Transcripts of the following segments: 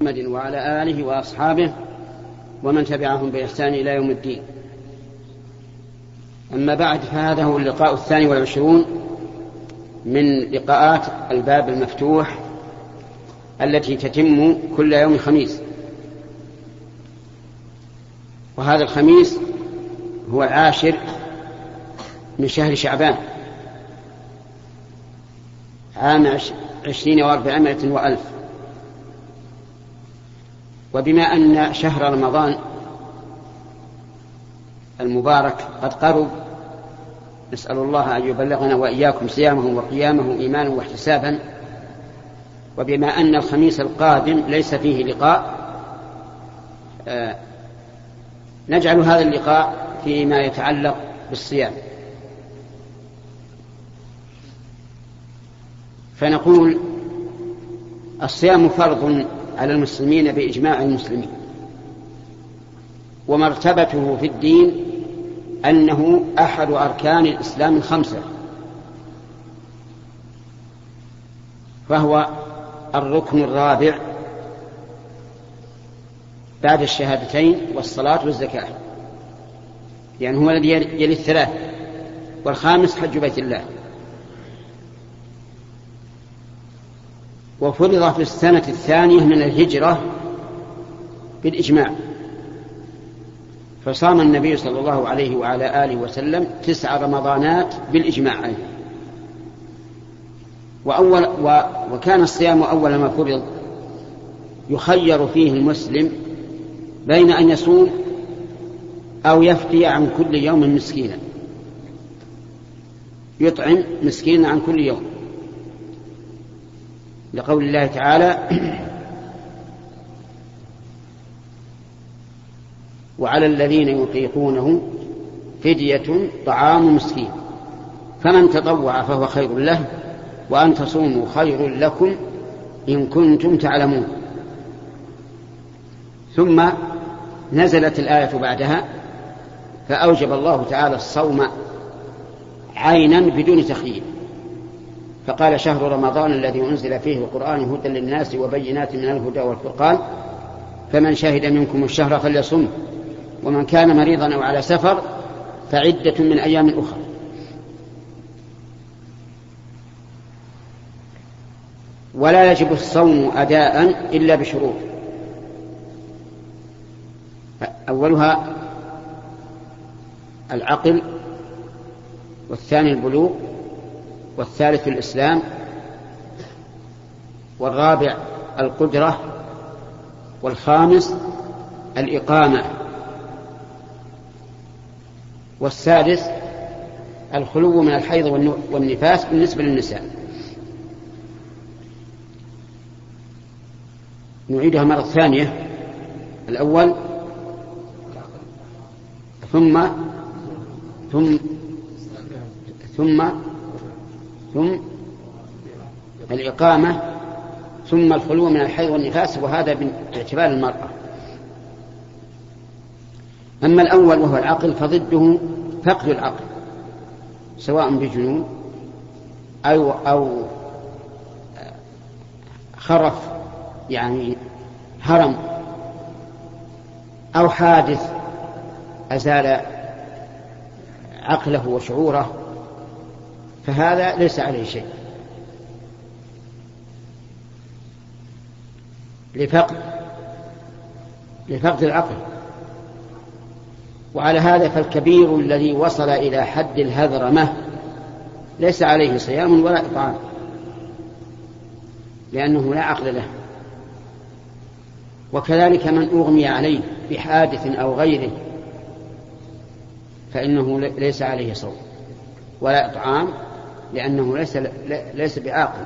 محمد وعلى آله وأصحابه ومن تبعهم بإحسان إلى يوم الدين. أما بعد فهذا هو اللقاء الثاني والعشرون من لقاءات الباب المفتوح التي تتم كل يوم خميس. وهذا الخميس هو العاشر من شهر شعبان عام عشرين وأربعمائة وألف. وبما أن شهر رمضان المبارك قد قرب نسأل الله أن يبلغنا وإياكم صيامه وقيامه إيمانا واحتسابا. وبما أن الخميس القادم ليس فيه لقاء آه نجعل هذا اللقاء فيما يتعلق بالصيام. فنقول الصيام فرض على المسلمين بإجماع المسلمين. ومرتبته في الدين أنه أحد أركان الإسلام الخمسة. فهو الركن الرابع بعد الشهادتين والصلاة والزكاة. يعني هو الذي يلي الثلاث. والخامس حج بيت الله. وفرض في السنة الثانية من الهجرة بالإجماع. فصام النبي صلى الله عليه وعلى آله وسلم تسع رمضانات بالإجماع. أيضا وأول و وكان الصيام أول ما فرض. يخير فيه المسلم بين أن يصوم أو يفتي عن كل يوم مسكينا. يطعم مسكينا عن كل يوم. لقول الله تعالى وعلى الذين يطيقونه فدية طعام مسكين. فمن تطوع فهو خير له وأن تصوموا خير لكم إن كنتم تعلمون. ثم نزلت الآية بعدها فأوجب الله تعالى الصوم عينا بدون تخيير. فقال شهر رمضان الذي أنزل فيه القرآن هدى للناس وبينات من الهدى والفرقان فمن شهد منكم الشهر فليصم ومن كان مريضا أو على سفر فعدة من أيام أخرى. ولا يجب الصوم أداء إلا بشروط. أولها العقل والثاني البلوغ والثالث الإسلام والرابع القدرة والخامس الإقامة والسادس الخلو من الحيض والنفاس بالنسبة للنساء. نعيدها مرة ثانية. الأول ثم ثم ثم ثم الإقامة ثم الخلو من الحيض والنفاس وهذا باعتبار المرأة. أما الأول وهو العقل فضده فقد العقل سواء بجنون أو أو خرف يعني هرم أو حادث أزال عقله وشعوره فهذا ليس عليه شيء. لفقد لفقد العقل. وعلى هذا فالكبير الذي وصل إلى حد الهذرمة ليس عليه صيام ولا إطعام لأنه لا عقل له. وكذلك من أغمي عليه بحادث أو غيره فإنه ليس عليه صوم ولا إطعام لأنه ليس ليس بعاقل.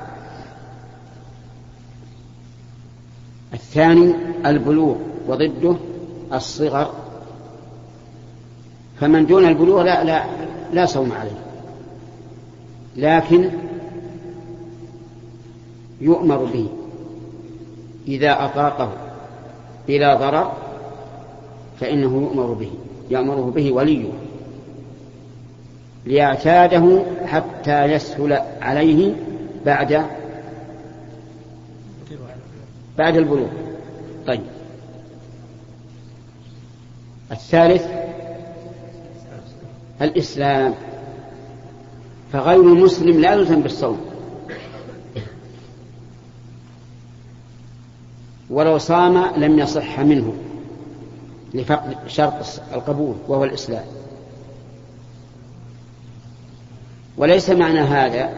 الثاني البلوغ وضده الصغر. فمن دون البلوغ لا لا لا صوم عليه. لكن يؤمر به إذا أطاقه بلا ضرر فإنه يؤمر به. يأمره به وليه. ليعتاده حتى يسهل عليه بعد بعد البلوغ. طيب. الثالث الإسلام. فغير المسلم لا يلزم بالصوم. ولو صام لم يصح منه لفقد شرط القبول وهو الإسلام. وليس معنى هذا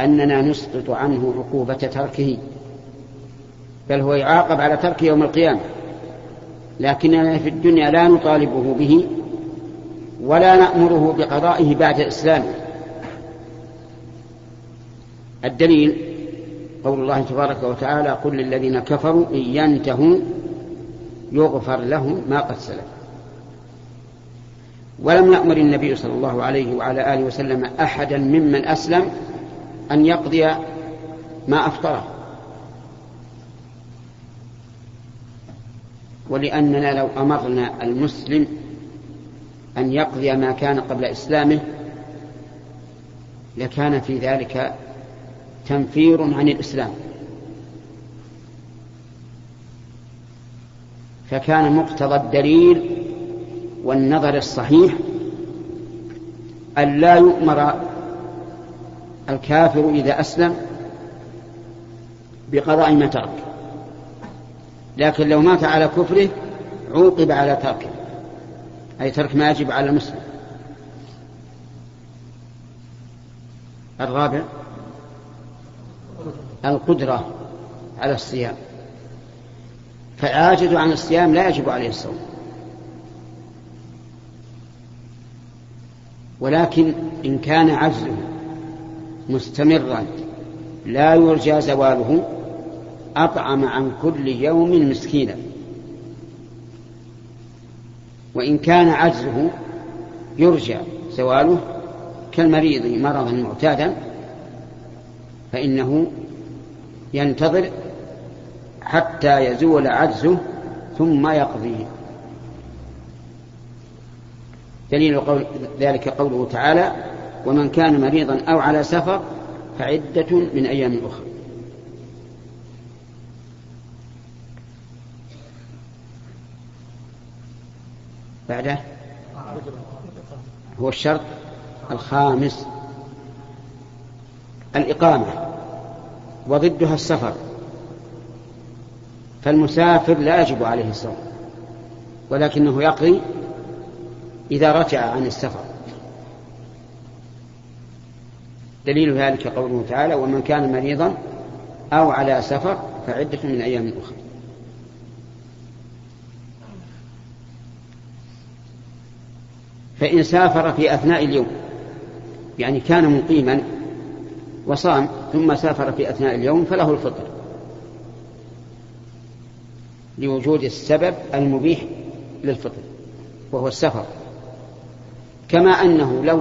أننا نسقط عنه عقوبة تركه بل هو يعاقب على تركه يوم القيامة لكننا في الدنيا لا نطالبه به ولا نأمره بقضائه بعد إسلامه. الدليل قول الله تبارك وتعالى قل للذين كفروا إن ينتهوا يغفر لهم ما قد سلف. ولم يأمر النبي صلى الله عليه وعلى آله وسلم أحدا ممن أسلم أن يقضي ما أفطره. ولأننا لو أمرنا المسلم أن يقضي ما كان قبل إسلامه لكان في ذلك تنفير عن الإسلام. فكان مقتضى الدليل والنظر الصحيح أن لا يؤمر الكافر إذا أسلم بقضاء ما ترك. لكن لو مات على كفره عوقب على تركه أي ترك ما يجب على المسلم. الرابع القدرة على الصيام. فالعاجز عن الصيام لا يجب عليه الصوم. ولكن إن كان عجزه مستمرا لا يرجى زواله أطعم عن كل يوم مسكينا. وإن كان عجزه يرجى زواله كالمريض مرضا معتادا فإنه ينتظر حتى يزول عجزه ثم يقضي دليل قول ذلك قوله تعالى ومن كان مريضا أو على سفر فعدة من أيام أخرى. بعده هو الشرط الخامس الإقامة وضدها السفر فالمسافر لا يجب عليه الصوم ولكنه يقضي إذا رجع عن السفر. دليل ذلك قوله تعالى ومن كان مريضا أو على سفر فعدة من أيام أخرى. فإن سافر في أثناء اليوم يعني كان مقيما وصام ثم سافر في أثناء اليوم فله الفطر. لوجود السبب المبيح للفطر وهو السفر. كما أنه لو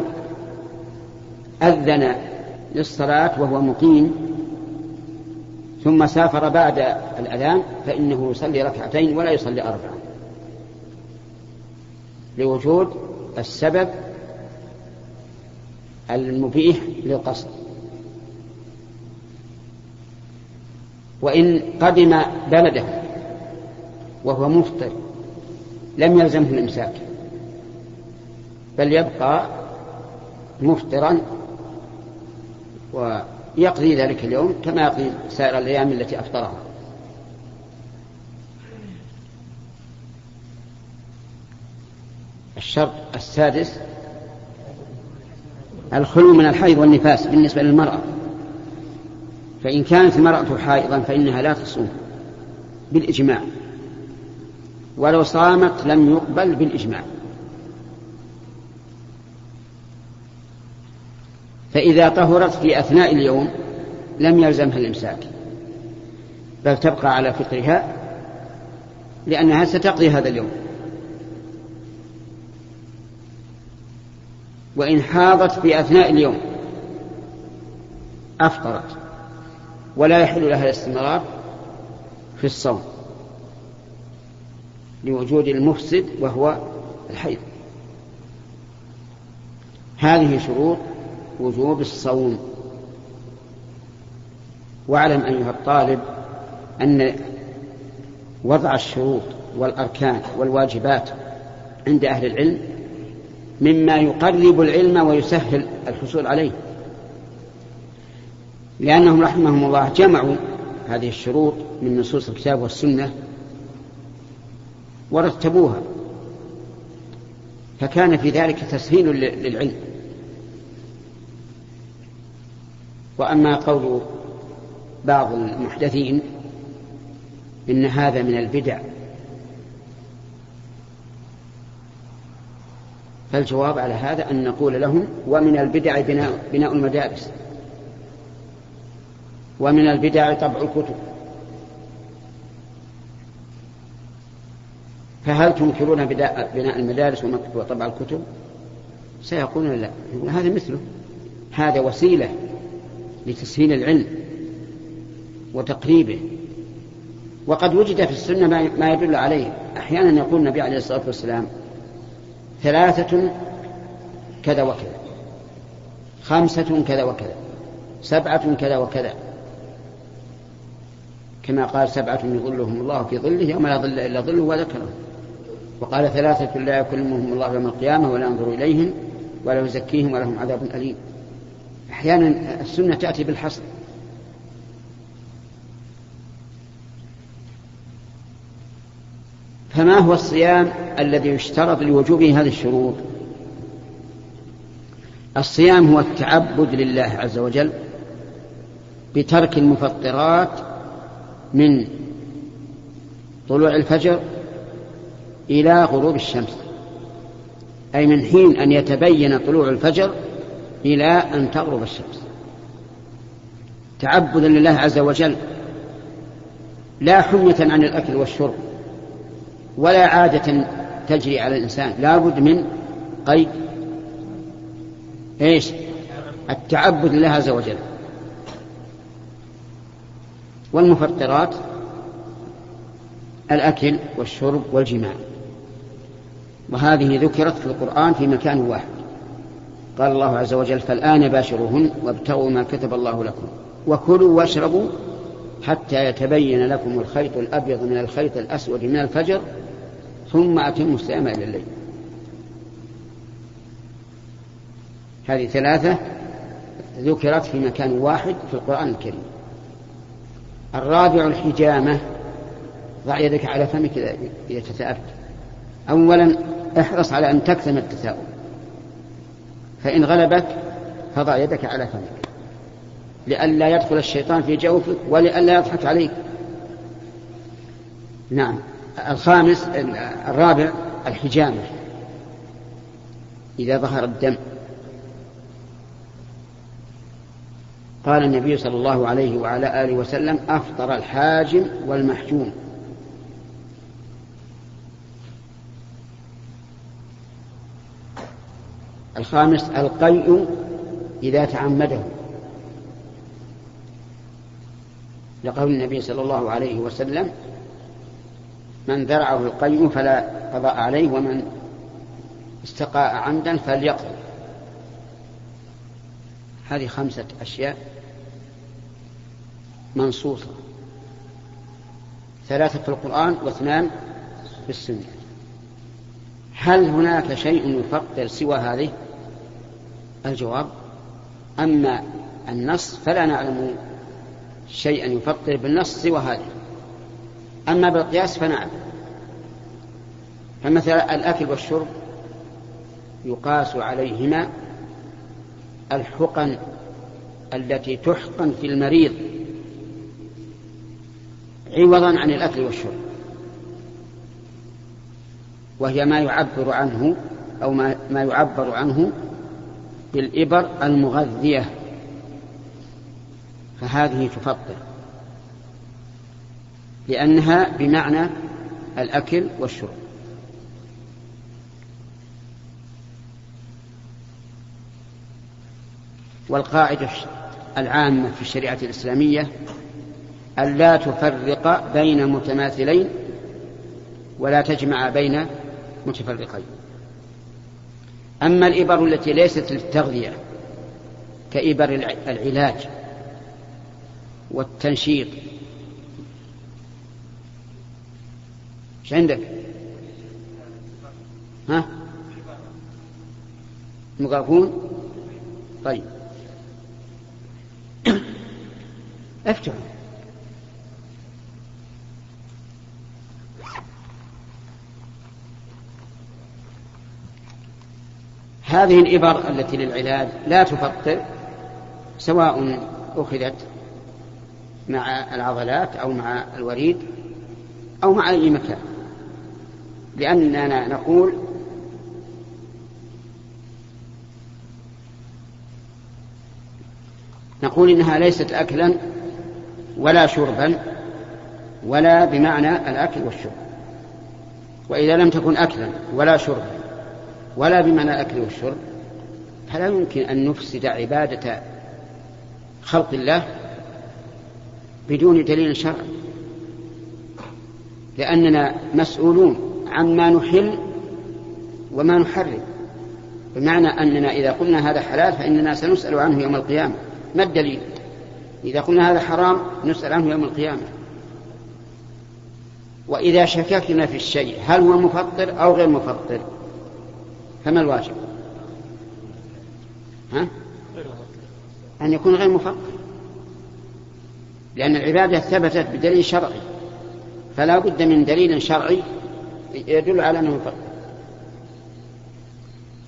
أذن للصلاة وهو مقيم ثم سافر بعد الأذان فإنه يصلي ركعتين ولا يصلي أربعة لوجود السبب المبيح للقصد. وإن قدم بلده وهو مفطر لم يلزمه الإمساك. بل يبقى مفطرا ويقضي ذلك اليوم كما يقضي سائر الأيام التي أفطرها. الشرط السادس الخلو من الحيض والنفاس بالنسبة للمرأة. فإن كانت المرأة حائضا فإنها لا تصوم بالإجماع ولو صامت لم يقبل بالإجماع. فإذا طهرت في أثناء اليوم لم يلزمها الإمساك. بل تبقى على فطرها لأنها ستقضي هذا اليوم. وإن حاضت في أثناء اليوم أفطرت ولا يحل لها الاستمرار في الصوم لوجود المفسد وهو الحيض. هذه شروط وجوب الصوم. واعلم أيها الطالب أن وضع الشروط والأركان والواجبات عند أهل العلم مما يقرب العلم ويسهل الحصول عليه. لأنهم رحمهم الله جمعوا هذه الشروط من نصوص الكتاب والسنة ورتبوها. فكان في ذلك تسهيل للعلم. وأما قول بعض المحدثين إن هذا من البدع فالجواب على هذا أن نقول لهم ومن البدع بناء, بناء المدارس ومن البدع طبع الكتب. فهل تنكرون بناء المدارس وطبع الكتب؟ سيقولون لا هذا مثله هذا وسيلة لتسهيل العلم وتقريبه. وقد وجد في السنة ما يدل عليه. أحيانا يقول النبي عليه الصلاة والسلام ثلاثة كذا وكذا خمسة كذا وكذا سبعة كذا وكذا. كما قال سبعة يظلهم الله في ظله يوم لا ظل إلا ظله وذكره وقال ثلاثة لا يكلمهم الله يوم القيامة ولا ينظر إليهم ولا يزكيهم ولهم عذاب أليم. أحيانا السنة تأتي بالحصر. فما هو الصيام الذي يشترط لوجوبه هذه الشروط؟ الصيام هو التعبد لله عز وجل بترك المفطرات من طلوع الفجر إلى غروب الشمس أي من حين أن يتبين طلوع الفجر إلى أن تغرب الشمس. تعبدا لله عز وجل. لا حمية عن الأكل والشرب. ولا عادة تجري على الإنسان. لا بد من قيد. إيش؟ التعبد لله عز وجل. والمفطرات الأكل والشرب والجماع. وهذه ذكرت في القرآن في مكان واحد. قال الله عز وجل فالآن باشروهن وابتغوا ما كتب الله لكم وكلوا واشربوا حتى يتبين لكم الخيط الأبيض من الخيط الأسود من الفجر ثم أتموا الصيام إلى الليل. هذه ثلاثة ذكرت في مكان واحد في القرآن الكريم. الرابع الحجامة ضع يدك على فمك إذا تثاءبت أولا احرص على أن تكتم التثاؤب. فإن غلبك فضع يدك على فمك. لئلا يدخل الشيطان في جوفك ولئلا يضحك عليك. نعم. الخامس الرابع الحجامة. إذا ظهر الدم. قال النبي صلى الله عليه وعلى آله وسلم أفطر الحاجم والمحجوم. الخامس القيء إذا تعمده. لقول النبي صلى الله عليه وسلم من ذرعه القيء فلا قضاء عليه ومن استقاء عمدا فليقضي هذه خمسة أشياء منصوصة ثلاثة في القرآن واثنان في السنة. هل هناك شيء يفطر سوى هذه؟ الجواب أما النص فلا نعلم شيئا يفطر بالنص سوى هذه أما بالقياس فنعم فمثلا الأكل والشرب يقاس عليهما الحقن التي تحقن في المريض عوضا عن الأكل والشرب وهي ما يعبر عنه أو ما, ما يعبر عنه بالإبر المغذية. فهذه تفطر لأنها بمعنى الأكل والشرب. والقاعدة العامة في الشريعة الإسلامية أن لا تفرق بين متماثلين ولا تجمع بين متفرقين. أما الإبر التي ليست للتغذية كإبر العلاج والتنشيط إيش عندك؟ ها؟ مقافون؟ طيب افتحوا هذه الإبر التي للعلاج لا تفطر سواء أخذت مع العضلات أو مع الوريد أو مع أي مكان. لأننا نقول نقول إنها ليست أكلا ولا شربا ولا بمعنى الأكل والشرب. وإذا لم تكن أكلا ولا شربا ولا بمعنى الأكل والشرب فلا يمكن أن نفسد عبادة خلق الله بدون دليل شرعي لأننا مسؤولون عما نحل وما نحرم. بمعنى أننا إذا قلنا هذا حلال فإننا سنسأل عنه يوم القيامة. ما الدليل؟ إذا قلنا هذا حرام نسأل عنه يوم القيامة. وإذا شككنا في الشيء هل هو مفطر أو غير مفطر؟ فما الواجب؟ ها؟ أن يكون غير مفطر لأن العبادة ثبتت بدليل شرعي. فلا بد من دليل شرعي يدل على أنه يفطر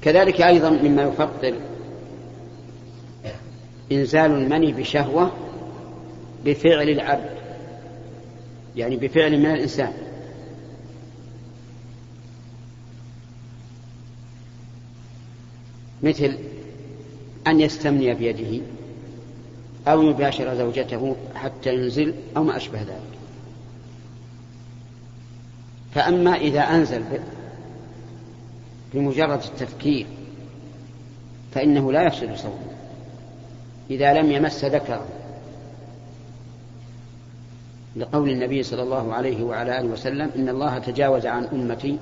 كذلك أيضا مما يفطر إنزال المني بشهوة بفعل العبد. يعني بفعل من الإنسان. مثل أن يستمني بيده أو يباشر زوجته حتى ينزل أو ما أشبه ذلك. فأما إذا أنزل بمجرد التفكير فإنه لا يفسد صومه إذا لم يمس ذكره. لقول النبي صلى الله عليه وعلى آله وسلم إن الله تجاوز عن أمتي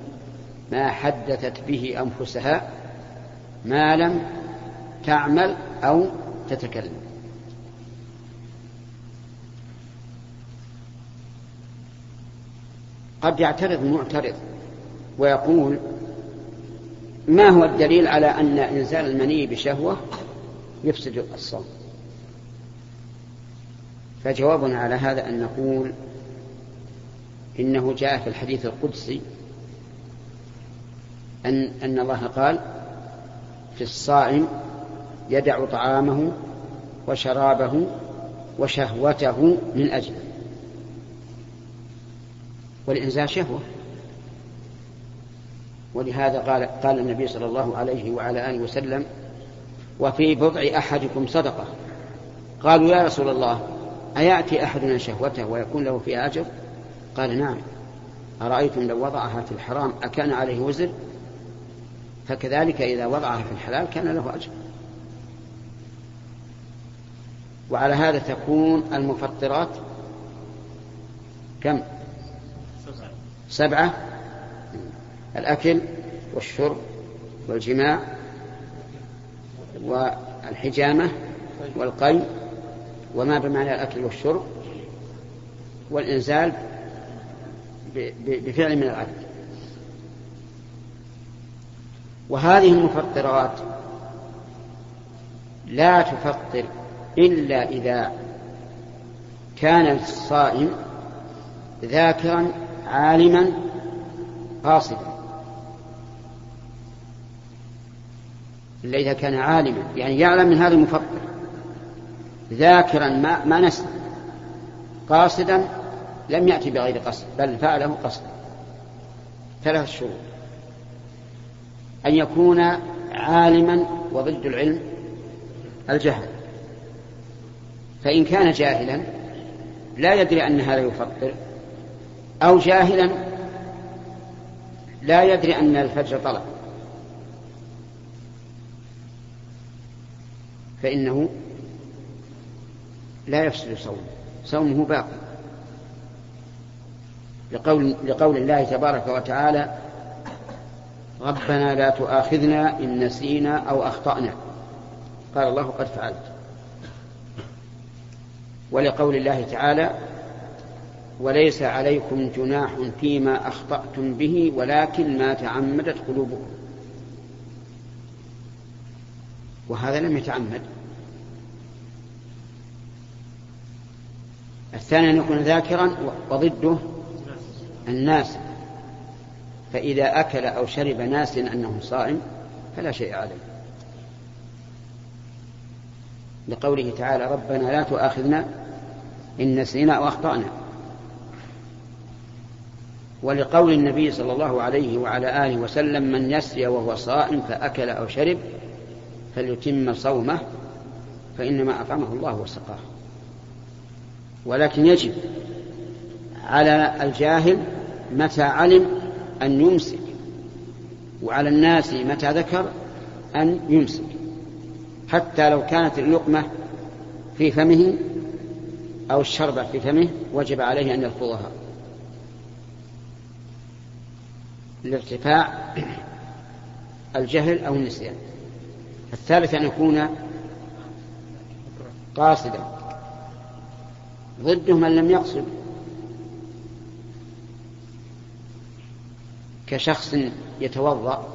ما حدثت به أنفسها ما لم تعمل أو تتكلم. قد يعترض معترض ويقول ما هو الدليل على أن إنزال المني بشهوة يفسد الصوم؟ فجوابنا على هذا أن نقول إنه جاء في الحديث القدسي أن أن الله قال في الصائم يدع طعامه وشرابه وشهوته من أجله. والإنزال شهوة. ولهذا قال قال النبي صلى الله عليه وعلى آله وسلم وفي بضع أحدكم صدقة. قالوا يا رسول الله أيأتي أحدنا شهوته ويكون له فيها أجر؟ قال نعم. أرأيتم لو وضعها في الحرام أكان عليه وزر؟ فكذلك إذا وضعها في الحلال كان له أجر. وعلى هذا تكون المفطرات كم؟ سبعة. الأكل والشرب والجماع والحجامة والقي وما بمعنى الأكل والشرب. والإنزال بفعل من العبد وهذه المفطرات لا تفطر إلا إذا كان الصائم ذاكرا عالما قاصدا. إلا إذا كان عالما يعني يعلم من هذا المفطر. ذاكرا ما, ما نسى قاصدا لم يأتي بغير قصد بل فعله قصدا. ثلاث شروط. أن يكون عالما وضد العلم الجهل. فإن كان جاهلا لا يدري أن هذا يفطر. أو جاهلا لا يدري أن الفجر طلع فإنه لا يفسد صومه. صومه باقي لقول, لقول الله تبارك وتعالى ربنا لا تؤاخذنا إن نسينا أو أخطأنا. قال الله قد فعلت. ولقول الله تعالى وليس عليكم جناح فيما أخطأتم به ولكن ما تعمدت قلوبكم. وهذا لم يتعمد. الثاني أن يكون ذاكرا وضده الناس. فإذا أكل أو شرب ناس أنه صائم فلا شيء عليه. لقوله تعالى ربنا لا تؤاخذنا إن نسينا أو أخطأنا. ولقول النبي صلى الله عليه وعلى آله وسلم من يسري وهو صائم فأكل أو شرب فليتم صومه فإنما أطعمه الله وسقاه. ولكن يجب على الجاهل متى علم أن يمسك. وعلى الناس متى ذكر أن يمسك. حتى لو كانت اللقمة في فمه أو الشربة في فمه وجب عليه أن يلفظها لارتفاع الجهل أو النسيان. الثالث أن يكون قاصدا. ضده من لم يقصد. كشخص يتوضأ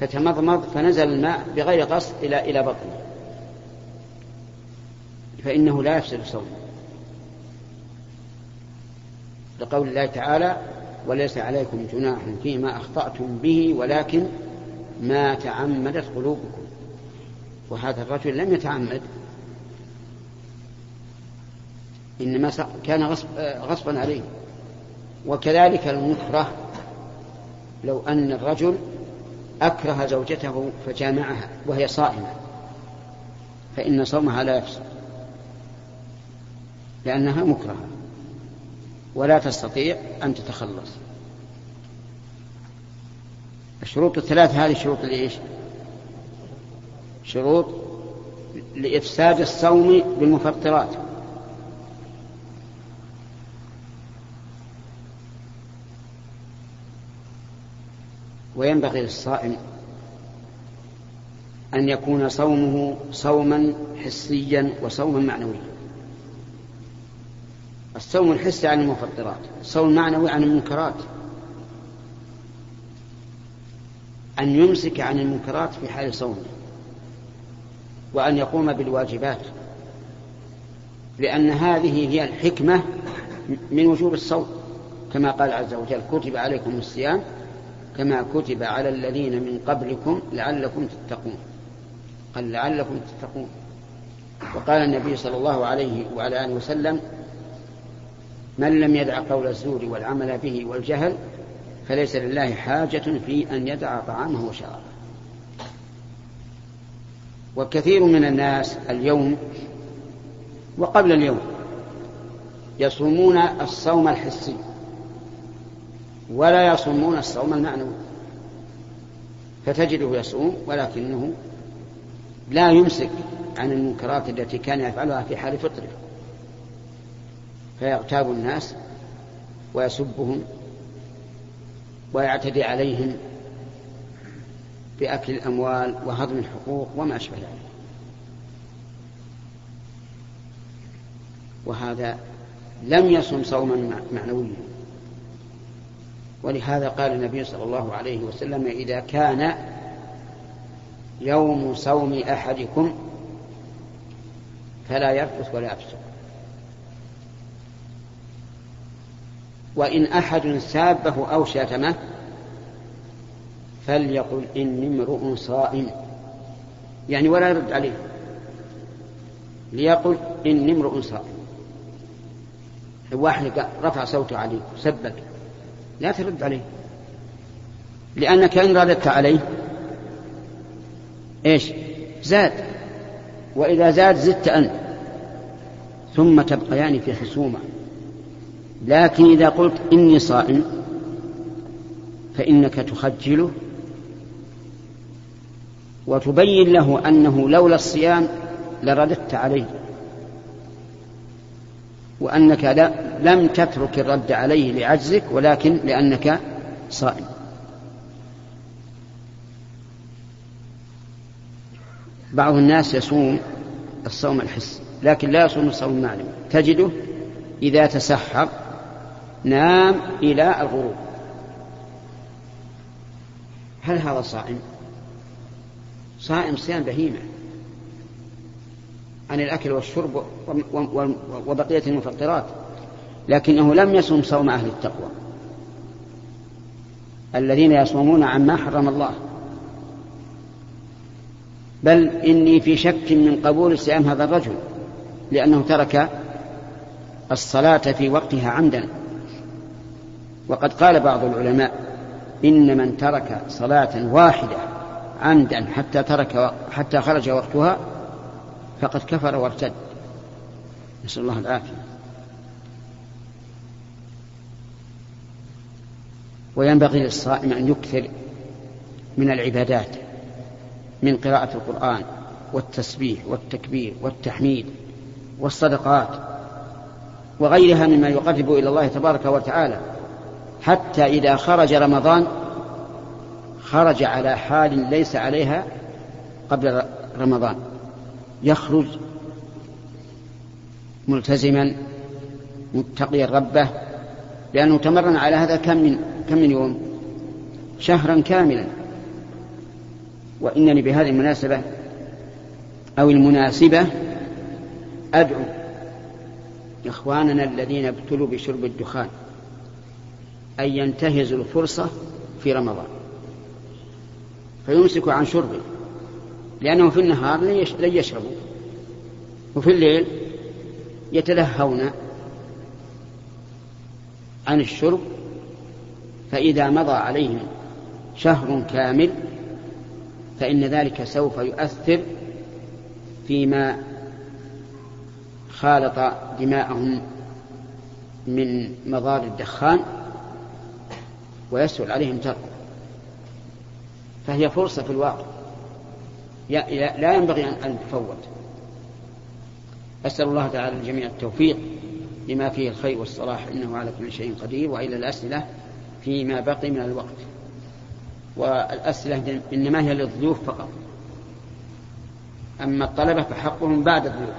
فتمضمض فنزل الماء بغير قصد إلى إلى بطنه. فإنه لا يفسد صومه. لقول الله تعالى وليس عليكم جناح فيما أخطأتم به ولكن ما تعمدت قلوبكم. وهذا الرجل لم يتعمد. إنما كان غصب غصبا عليه. وكذلك المكره. لو أن الرجل أكره زوجته فجامعها وهي صائمة فإن صومها لا يفسد لأنها مكرهة ولا تستطيع أن تتخلص. الشروط الثلاث هذه شروط لإيش؟ شروط لإفساد الصوم بالمفطرات. وينبغي للصائم أن يكون صومه صوما حسيا وصوما معنويا. الصوم الحسي عن المفطرات الصوم المعنوي عن المنكرات. أن يمسك عن المنكرات في حال صومه. وأن يقوم بالواجبات. لأن هذه هي الحكمة من وجوب الصوم كما قال عز وجل كتب عليكم الصيام كما كتب على الذين من قبلكم لعلكم تتقون. قال لعلكم تتقون. وقال النبي صلى الله عليه وعلى آله وسلم من لم يدع قول الزور والعمل به والجهل فليس لله حاجة في أن يدع طعامه وشرابه. وكثير من الناس اليوم وقبل اليوم يصومون الصوم الحسي. ولا يصومون الصوم المعنوي. فتجده يصوم ولكنه لا يمسك عن المنكرات التي كان يفعلها في حال فطره. فيغتاب الناس ويسبهم ويعتدي عليهم بأكل الأموال وهضم الحقوق وما أشبه ذلك. وهذا لم يصم صوما معنويا. ولهذا قال النبي صلى الله عليه وسلم إذا كان يوم صوم أحدكم فلا يرفث ولا يفسق. وإن أحد سابه أو شاتمه فليقل إني امرؤ صائم. يعني ولا يرد عليه. ليقل إني امرؤ صائم. واحد رفع صوته عليك سبك. لا ترد عليه. لأنك إن رددت عليه إيش؟ زاد. وإذا زاد زدت أنت. ثم تبقيان في خصومة. لكن إذا قلت إني صائم فإنك تخجله وتبين له أنه لولا الصيام لرددت عليه. وأنك لم تترك الرد عليه لعجزك ولكن لأنك صائم. بعض الناس يصوم الصوم الحسي لكن لا يصوم الصوم المعنوي تجده إذا تسحر نام إلى الغروب. هل هذا صائم؟ صائم صيام بهيمة. عن الأكل والشرب وبقية المفطرات لكنه لم يصم صوم أهل التقوى. الذين يصومون عما حرم الله. بل إني في شك من قبول صيام هذا الرجل لأنه ترك الصلاة في وقتها عمدا. وقد قال بعض العلماء إن من ترك صلاة واحدة عمدا حتى ترك حتى خرج وقتها فقد كفر وارتد. نسأل الله العافية. وينبغي للصائم أن يكثر من العبادات من قراءة القرآن والتسبيح والتكبير والتحميد والصدقات وغيرها مما يقرب إلى الله تبارك وتعالى حتى إذا خرج رمضان خرج على حال ليس عليها قبل رمضان. يخرج ملتزما متقيا ربه لأنه تمرن على هذا كم من كم من يوم؟ شهرا كاملا. وإنني بهذه المناسبة أو المناسبة أدعو إخواننا الذين ابتلوا بشرب الدخان أن ينتهزوا الفرصة في رمضان. فيمسكوا عن شربه. لأنه في النهار لن يشربوا. وفي الليل يتلهون عن الشرب فإذا مضى عليهم شهر كامل فإن ذلك سوف يؤثر فيما خالط دماءهم من مضار الدخان ويسهل عليهم تركه فهي فرصة في الواقع. لا ينبغي أن تفوت. أسأل الله تعالى الجميع التوفيق لما فيه الخير والصلاح إنه على كل شيء قدير وإلى الأسئلة فيما بقي من الوقت. والأسئلة إنما هي للضيوف فقط. أما الطلبة فحقهم بعد الضيوف.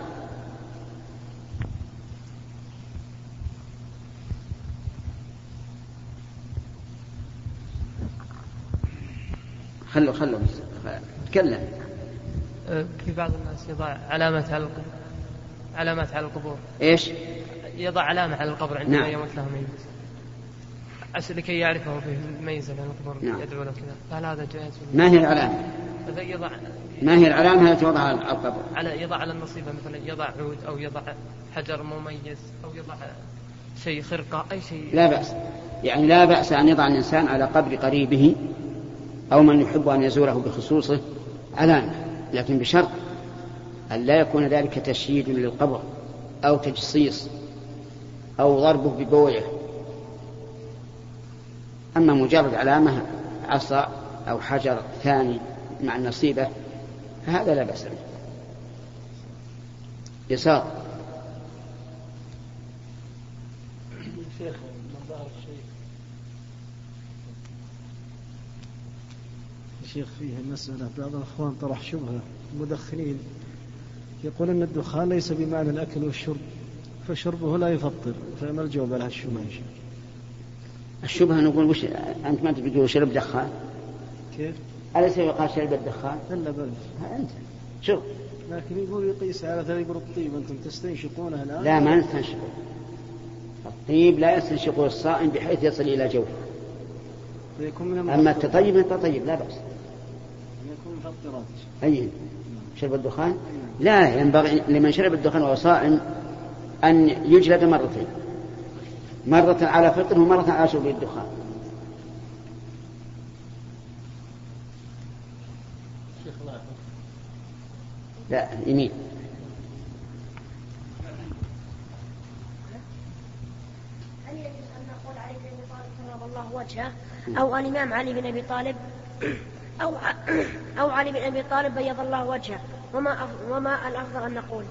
خلوا خلوا تكلم. في بعض الناس يضع علامة على علامات على القبور إيش؟ يضع علامة على القبر عندما نعم. يموت له ميت لكي يعرفه في ميزة لأن القبر نعم. يدعو له كذا فهل هذا جائز؟ ما هي العلامة؟ يضع ما هي العلامة التي توضع على القبر؟ على يضع على النصيبة مثلا يضع عود أو يضع حجر مميز أو يضع شيء خرقة أي شيء لا بأس يعني لا بأس أن يضع الإنسان على قبر قريبه أو من يحب أن يزوره بخصوصه علامة لكن بشرط أن لا يكون ذلك تشييد للقبر أو تجصيص أو ضربه ببويه. أما مجرد علامة عصا أو حجر ثاني مع النصيبة فهذا لا بأس به. يسار. شيخ من ظهر الشيء شيخ فيه مسألة بعض الأخوان طرح شبهة مدخنين يقول أن الدخان ليس بمعنى الأكل والشرب فشربه لا يفطر فما الجواب على هالشبهة؟ إن شاء الله الشبهة نقول وش أنت ما تبي تقول شرب دخان؟ كيف؟ أليس يقال شرب الدخان؟ إلا بل. أنت. شوف. لكن يقول يقيس على ثريبر الطيب أنتم تستنشقونه الآن؟ لا ما نستنشقه. الطيب لا يستنشقه الصائم بحيث يصل إلى جوفه. فيكون من أما التطيب أنت طيب لا بأس. أي شرب الدخان؟ لا ينبغي لمن شرب الدخان وهو صائم أن يجلد مرتين. مرة على فطره ومرة على شرب الدخان. لا يمين. هل يجوز أن نقول علي بن ابي طالب الله وجهه أو الامام علي بن أبي طالب أو أو علي بن أبي طالب بيض الله وجهه وما وما الأفضل أن نقول؟